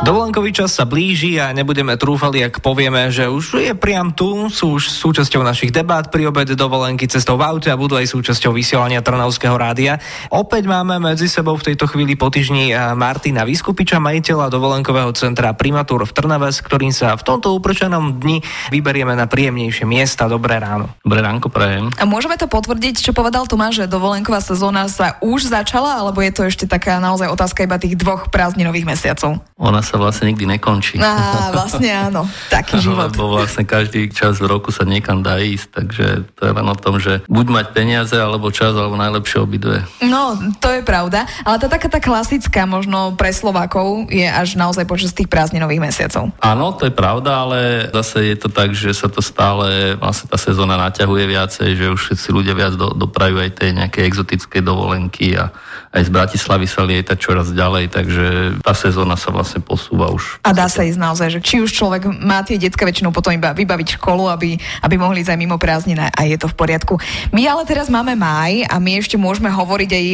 Dovolenkový čas sa blíži a nebudeme trúfali, ak povieme, že už je priam tu, sú už súčasťou našich debát pri obede dovolenky cestou v aute a budú aj súčasťou vysielania Trnavského rádia. Opäť máme medzi sebou v tejto chvíli po týždni eh, Martina Vyskupiča, majiteľa dovolenkového centra Primatúr v Trnave, s ktorým sa v tomto uprčenom dni vyberieme na príjemnejšie miesta. Dobré ráno. Dobré ránko, prajem. A môžeme to potvrdiť, čo povedal Tomáš, že dovolenková sezóna sa už už začala, alebo je to ešte taká naozaj otázka iba tých dvoch prázdninových mesiacov? Ona sa vlastne nikdy nekončí. Á, vlastne áno, taký život. Lebo vlastne každý čas v roku sa niekam dá ísť, takže to je len o tom, že buď mať peniaze, alebo čas, alebo najlepšie obidve. No, to je pravda, ale tá taká tá klasická možno pre Slovákov je až naozaj počas tých prázdninových mesiacov. Áno, to je pravda, ale zase je to tak, že sa to stále, vlastne tá sezóna naťahuje viacej, že už všetci ľudia viac do, doprajú aj tej nejaké exotické dovolenky a aj z Bratislavy sa lieta čoraz ďalej, takže tá sezóna sa vlastne posúva už. A dá sa ísť naozaj, že či už človek má tie detská väčšinou potom iba vybaviť školu, aby, aby mohli ísť aj mimo prázdnina a je to v poriadku. My ale teraz máme maj a my ešte môžeme hovoriť aj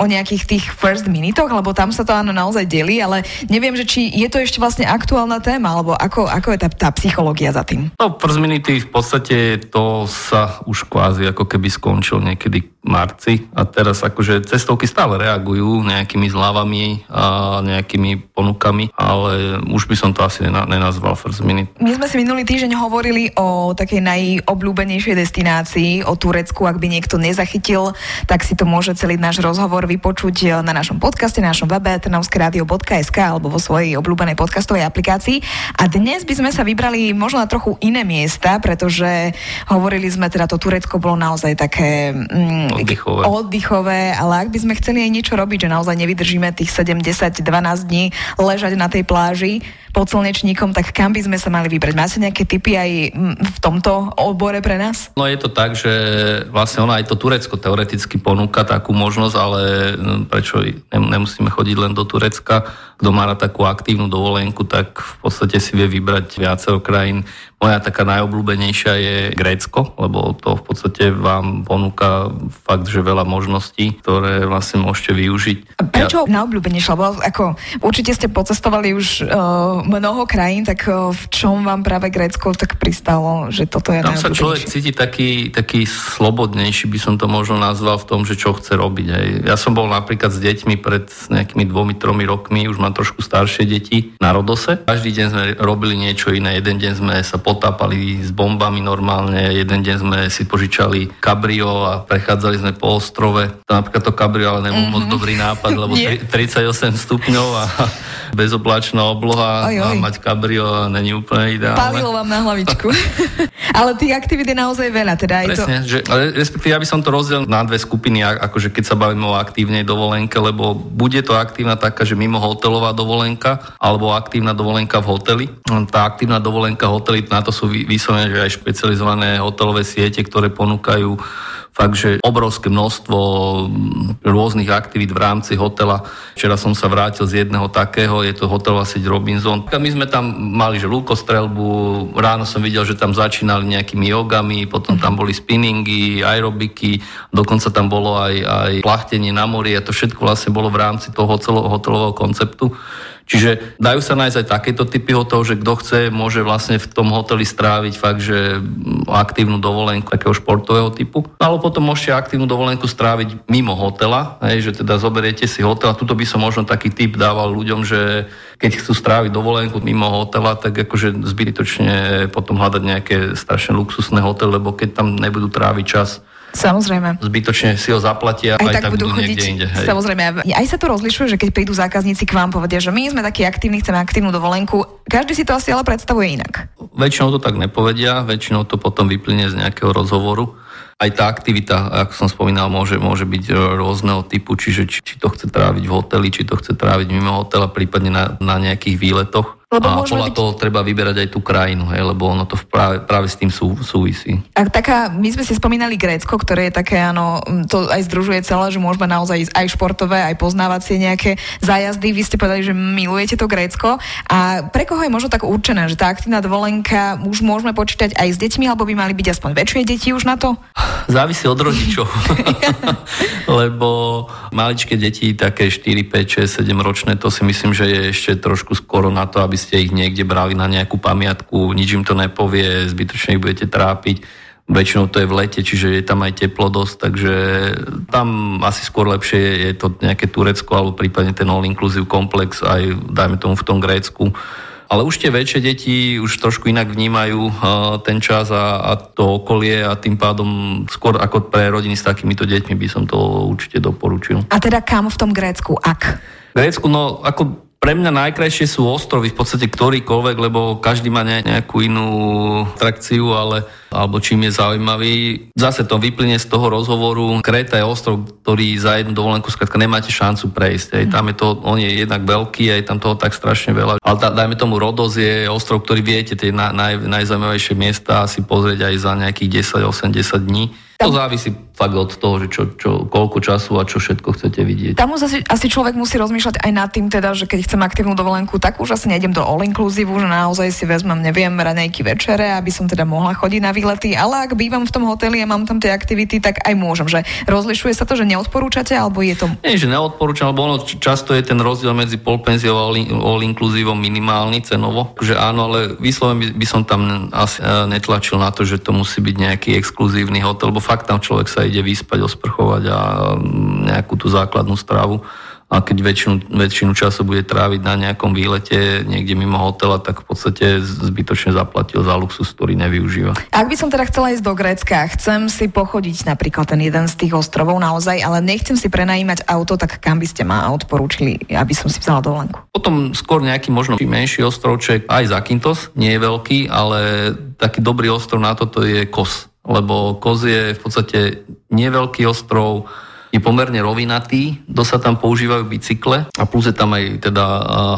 o nejakých tých first minitoch, lebo tam sa to áno naozaj delí, ale neviem, že či je to ešte vlastne aktuálna téma, alebo ako, ako je tá, tá psychológia za tým? No, first minity v podstate to sa už kvázi ako keby skončil niekedy marci a teraz akože cestovky stále reagujú nejakými zľavami a nejakými ponukami, ale už by som to asi nenazval first minute. My sme si minulý týždeň hovorili o takej najobľúbenejšej destinácii, o Turecku, ak by niekto nezachytil, tak si to môže celý náš rozhovor vypočuť na našom podcaste, na našom webe trnavskeradio.sk alebo vo svojej obľúbenej podcastovej aplikácii. A dnes by sme sa vybrali možno na trochu iné miesta, pretože hovorili sme teda, to Turecko bolo naozaj také mm, oddychové. oddychové, ale ak by sme chceli aj niečo robiť, že naozaj nevydržíme tých 70-12 dní ležať na tej pláži, pod slnečníkom, tak kam by sme sa mali vybrať? Máte nejaké typy aj v tomto obore pre nás? No je to tak, že vlastne ona aj to Turecko teoreticky ponúka takú možnosť, ale prečo nemusíme chodiť len do Turecka? Kto má na takú aktívnu dovolenku, tak v podstate si vie vybrať viacero krajín. Moja taká najobľúbenejšia je Grécko, lebo to v podstate vám ponúka fakt, že veľa možností, ktoré vlastne môžete využiť. Prečo ja... najobľúbenejšia? Lebo ako určite ste pocestovali už uh, mnoho krajín, tak v čom vám práve Grécko tak pristalo, že toto je Tam sa človek cíti taký, taký slobodnejší, by som to možno nazval v tom, že čo chce robiť. Hej. Ja som bol napríklad s deťmi pred nejakými dvomi, tromi rokmi, už mám trošku staršie deti na Rodose. Každý deň sme robili niečo iné. Jeden deň sme sa potápali s bombami normálne, jeden deň sme si požičali kabrio a prechádzali sme po ostrove. To napríklad to kabrio ale nebol mm-hmm. moc dobrý nápad, lebo 38 stupňov a bezoblačná obloha oj, oj. mať kabrio není úplne ideálne. Palilo vám na hlavičku. ale tých aktivít je naozaj veľa. Teda Presne, to... že, respektíve ja by som to rozdelil na dve skupiny, akože keď sa bavíme o aktívnej dovolenke, lebo bude to aktívna taká, že mimo hotelová dovolenka, alebo aktívna dovolenka v hoteli. Tá aktívna dovolenka v hoteli, na to sú vyslovené, že aj špecializované hotelové siete, ktoré ponúkajú fakt, že obrovské množstvo rôznych aktivít v rámci hotela. Včera som sa vrátil z jedného takého, je to hotelová sieť Robinson. My sme tam mali, že lúkostrelbu, ráno som videl, že tam začínali nejakými jogami, potom tam boli spinningy, aerobiky, dokonca tam bolo aj, aj plachtenie na mori a to všetko vlastne bolo v rámci toho hotelového konceptu. Čiže dajú sa nájsť aj takéto typy hotelov, že kto chce, môže vlastne v tom hoteli stráviť fakt, že aktívnu dovolenku takého športového typu. No, ale potom môžete aktívnu dovolenku stráviť mimo hotela, hej, že teda zoberiete si hotel. A tuto by som možno taký typ dával ľuďom, že keď chcú stráviť dovolenku mimo hotela, tak akože zbytočne potom hľadať nejaké strašne luxusné hotely, lebo keď tam nebudú tráviť čas, Samozrejme. Zbytočne si ho zaplatia aj, aj tak, tak budú, chodiť. inde. Hej. Samozrejme. Aj sa to rozlišuje, že keď prídu zákazníci k vám, povedia, že my sme takí aktívni, chceme aktívnu dovolenku. Každý si to asi ale predstavuje inak. Väčšinou to tak nepovedia, väčšinou to potom vyplyne z nejakého rozhovoru aj tá aktivita, ako som spomínal, môže, môže byť rôzneho typu, čiže či, či to chce tráviť v hoteli, či to chce tráviť mimo hotela, prípadne na, na nejakých výletoch. Lebo a podľa byť... toho treba vyberať aj tú krajinu, hej, lebo ono to práve, práve s tým sú, súvisí. A taká, my sme si spomínali Grécko, ktoré je také, áno, to aj združuje celé, že môžeme naozaj ísť aj športové, aj poznávacie nejaké zájazdy. Vy ste povedali, že milujete to Grécko. A pre koho je možno tak určené, že tá aktívna dovolenka už môžeme počítať aj s deťmi, alebo by mali byť aspoň väčšie deti už na to? Závisí od rodičov. lebo maličké deti, také 4, 5, 6, 7 ročné, to si myslím, že je ešte trošku skoro na to, aby ste ich niekde brali na nejakú pamiatku, nič im to nepovie, zbytočne ich budete trápiť. Väčšinou to je v lete, čiže je tam aj teplo dosť, takže tam asi skôr lepšie je, je to nejaké Turecko alebo prípadne ten all-inclusive komplex aj, dajme tomu, v tom Grécku. Ale už tie väčšie deti už trošku inak vnímajú uh, ten čas a, a to okolie a tým pádom skôr ako pre rodiny s takýmito deťmi by som to určite doporučil. A teda kam v tom Grécku, ak? Grécku, no ako pre mňa najkrajšie sú ostrovy, v podstate ktorýkoľvek, lebo každý má nejakú inú atrakciu, ale alebo čím je zaujímavý. Zase to vyplyne z toho rozhovoru. Kréta je ostrov, ktorý za jednu dovolenku skrátka nemáte šancu prejsť. Aj tam je to, on je jednak veľký, aj tam toho tak strašne veľa. Ale dajme tomu Rodos je ostrov, ktorý viete, tie naj, naj, najzaujímavejšie miesta si pozrieť aj za nejakých 10-80 dní. To závisí fakt od toho, že čo, čo, koľko času a čo všetko chcete vidieť. Tam asi, asi človek musí rozmýšľať aj nad tým, teda, že keď chcem aktívnu dovolenku, tak už asi nejdem do all inclusive, že naozaj si vezmem, neviem, ranejky večere, aby som teda mohla chodiť na výlety, ale ak bývam v tom hoteli a mám tam tie aktivity, tak aj môžem. Že rozlišuje sa to, že neodporúčate, alebo je to... Nie, že neodporúčam, lebo ono často je ten rozdiel medzi polpenziou a all inclusive minimálny cenovo. Že áno, ale vyslovene by, by som tam asi e, netlačil na to, že to musí byť nejaký exkluzívny hotel, lebo fakt tam človek sa ide vyspať, osprchovať a mm, nejakú tú základnú stravu a keď väčšinu, väčšinu času bude tráviť na nejakom výlete niekde mimo hotela, tak v podstate zbytočne zaplatil za luxus, ktorý nevyužíva. Ak by som teda chcela ísť do Grécka, chcem si pochodiť napríklad ten jeden z tých ostrovov naozaj, ale nechcem si prenajímať auto, tak kam by ste ma odporúčili, aby som si vzala dovolenku? Potom skôr nejaký možno menší ostrovček, aj Zakynthos, nie je veľký, ale taký dobrý ostrov na toto je Kos lebo Koz je v podstate neveľký ostrov, je pomerne rovinatý, dosť sa tam používajú bicykle a plus je tam aj teda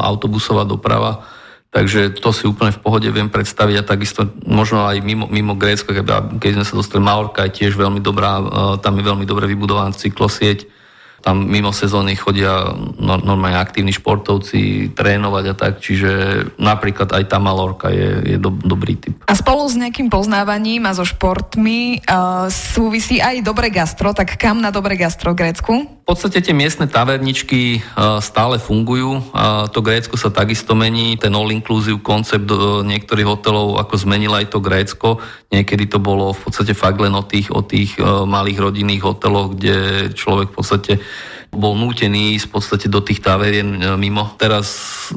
autobusová doprava, takže to si úplne v pohode viem predstaviť a takisto možno aj mimo, mimo Grécka, keď sme sa dostali, Malorka je tiež veľmi dobrá, tam je veľmi dobre vybudovaná cyklosieť, tam mimo sezóny chodia normálne aktívni športovci trénovať a tak, čiže napríklad aj tá Malorka je, je do, dobrý typ. A spolu s nejakým poznávaním a so športmi uh, súvisí aj dobre gastro, tak kam na dobre gastro Grécku? V podstate tie miestne taverničky uh, stále fungujú, uh, to Grécko sa takisto mení, ten all-inclusive koncept uh, niektorých hotelov ako zmenil aj to Grécko, niekedy to bolo v podstate fakt len o tých, o tých malých rodinných hoteloch, kde človek v podstate bol nútený ísť v podstate do tých taverien e, mimo. Teraz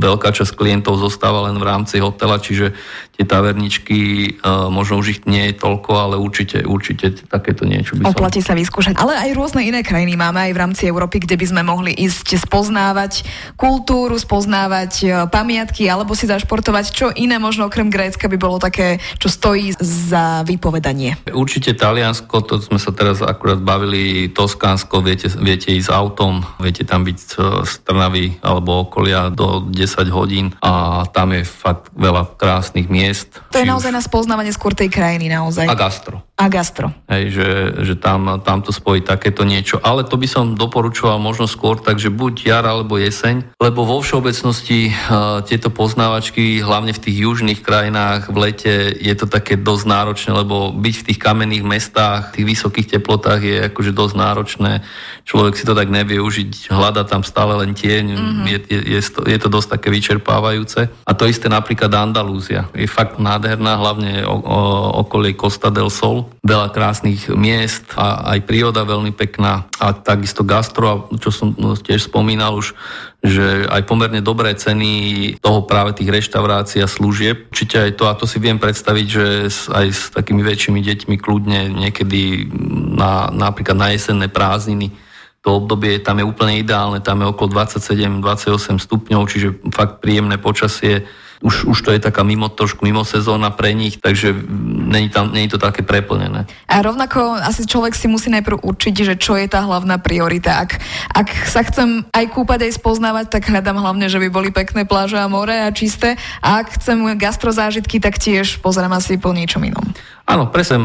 veľká časť klientov zostáva len v rámci hotela, čiže tie taverničky, uh, možno už ich nie je toľko, ale určite, určite takéto niečo by som... Oplatí sa vyskúšať. Ale aj rôzne iné krajiny máme aj v rámci Európy, kde by sme mohli ísť spoznávať kultúru, spoznávať uh, pamiatky alebo si zašportovať. Čo iné možno okrem Grécka by bolo také, čo stojí za vypovedanie? Určite Taliansko, to sme sa teraz akurát bavili, Toskánsko, viete, viete ísť autom, viete tam byť z Trnavy alebo okolia do 10 hodín a tam je fakt veľa krásnych miest. To je naozaj na spoznávanie skôr tej krajiny naozaj. A gastro a gastro. Hej, že, že tam, tam to spojí takéto niečo. Ale to by som doporučoval možno skôr, takže buď jar alebo jeseň, lebo vo všeobecnosti uh, tieto poznávačky, hlavne v tých južných krajinách v lete, je to také dosť náročné, lebo byť v tých kamenných mestách, v tých vysokých teplotách je akože dosť náročné. Človek si to tak nevie užiť, hľada tam stále len tieň, mm-hmm. je, je, je, to, je to dosť také vyčerpávajúce. A to isté napríklad Andalúzia. Je fakt nádherná, hlavne o, o, okolie Costa del Sol, veľa krásnych miest a aj príroda veľmi pekná a takisto gastro, čo som tiež spomínal už, že aj pomerne dobré ceny toho práve tých reštaurácií a služieb. Určite aj to, a to si viem predstaviť, že aj s takými väčšími deťmi kľudne niekedy na, napríklad na jesenné prázdniny to obdobie tam je úplne ideálne, tam je okolo 27-28 stupňov, čiže fakt príjemné počasie už, už to je taká mimo, trošku mimo sezóna pre nich, takže není, tam, není to také preplnené. A rovnako asi človek si musí najprv určiť, že čo je tá hlavná priorita. Ak, ak sa chcem aj kúpať, aj spoznávať, tak hľadám hlavne, že by boli pekné pláže a more a čisté. A ak chcem gastrozážitky, tak tiež pozriem asi po niečom inom. Áno, presne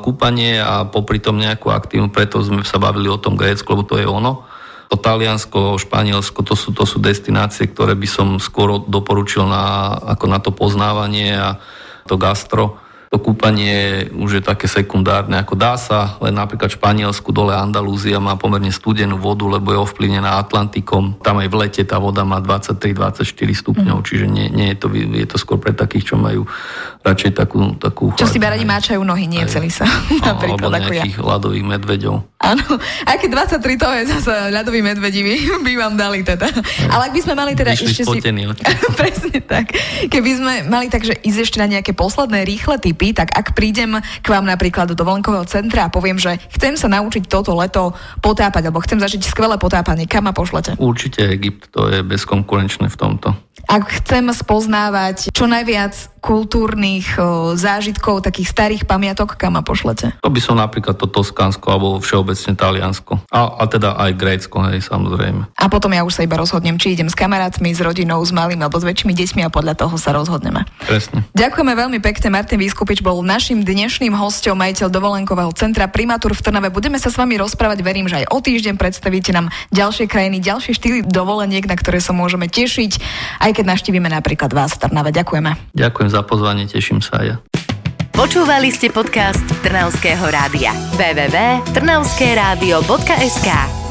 kúpanie a popri tom nejakú aktívnu, preto sme sa bavili o tom Grécku, lebo to je ono to Taliansko, Španielsko, to sú, to sú destinácie, ktoré by som skôr doporučil na, ako na to poznávanie a to gastro to kúpanie už je také sekundárne, ako dá sa, len napríklad v Španielsku, dole Andalúzia má pomerne studenú vodu, lebo je ovplyvnená Atlantikom. Tam aj v lete tá voda má 23-24 stupňov, mm. čiže nie, nie je, to, je to skôr pre takých, čo majú radšej takú, takú Čo si radi máčajú nohy, nie celý sa. Napríklad, alebo nejakých ja. ľadových medveďov. Áno, aj keď 23 to je zase ľadový medvedí by vám dali teda. Aj. Ale ak by sme mali teda ešte si... Presne tak. Keby sme mali takže ísť ešte na nejaké posledné rýchle typy, typy, tak ak prídem k vám napríklad do dovolenkového centra a poviem, že chcem sa naučiť toto leto potápať, alebo chcem zažiť skvelé potápanie, kam ma pošlete? Určite Egypt, to je bezkonkurenčné v tomto. Ak chcem spoznávať čo najviac kultúrnych o, zážitkov, takých starých pamiatok, kam ma pošlete? To by som napríklad to Toskánsko alebo všeobecne Taliansko. A, a teda aj Grécko, hej, samozrejme. A potom ja už sa iba rozhodnem, či idem s kamarátmi, s rodinou, s malými alebo s väčšími deťmi a podľa toho sa rozhodneme. Presne. Ďakujeme veľmi pekne. Martin Výskupič bol našim dnešným hostom, majiteľ dovolenkového centra Primatur v Trnave. Budeme sa s vami rozprávať, verím, že aj o týždeň predstavíte nám ďalšie krajiny, ďalšie štýly dovoleniek, na ktoré sa môžeme tešiť, aj keď naštívime napríklad vás v Trnave. Ďakujeme. Ďakujem za pozvanie, teším sa aj ja. Počúvali ste podcast Trnavského rádia. www.trnavskeradio.sk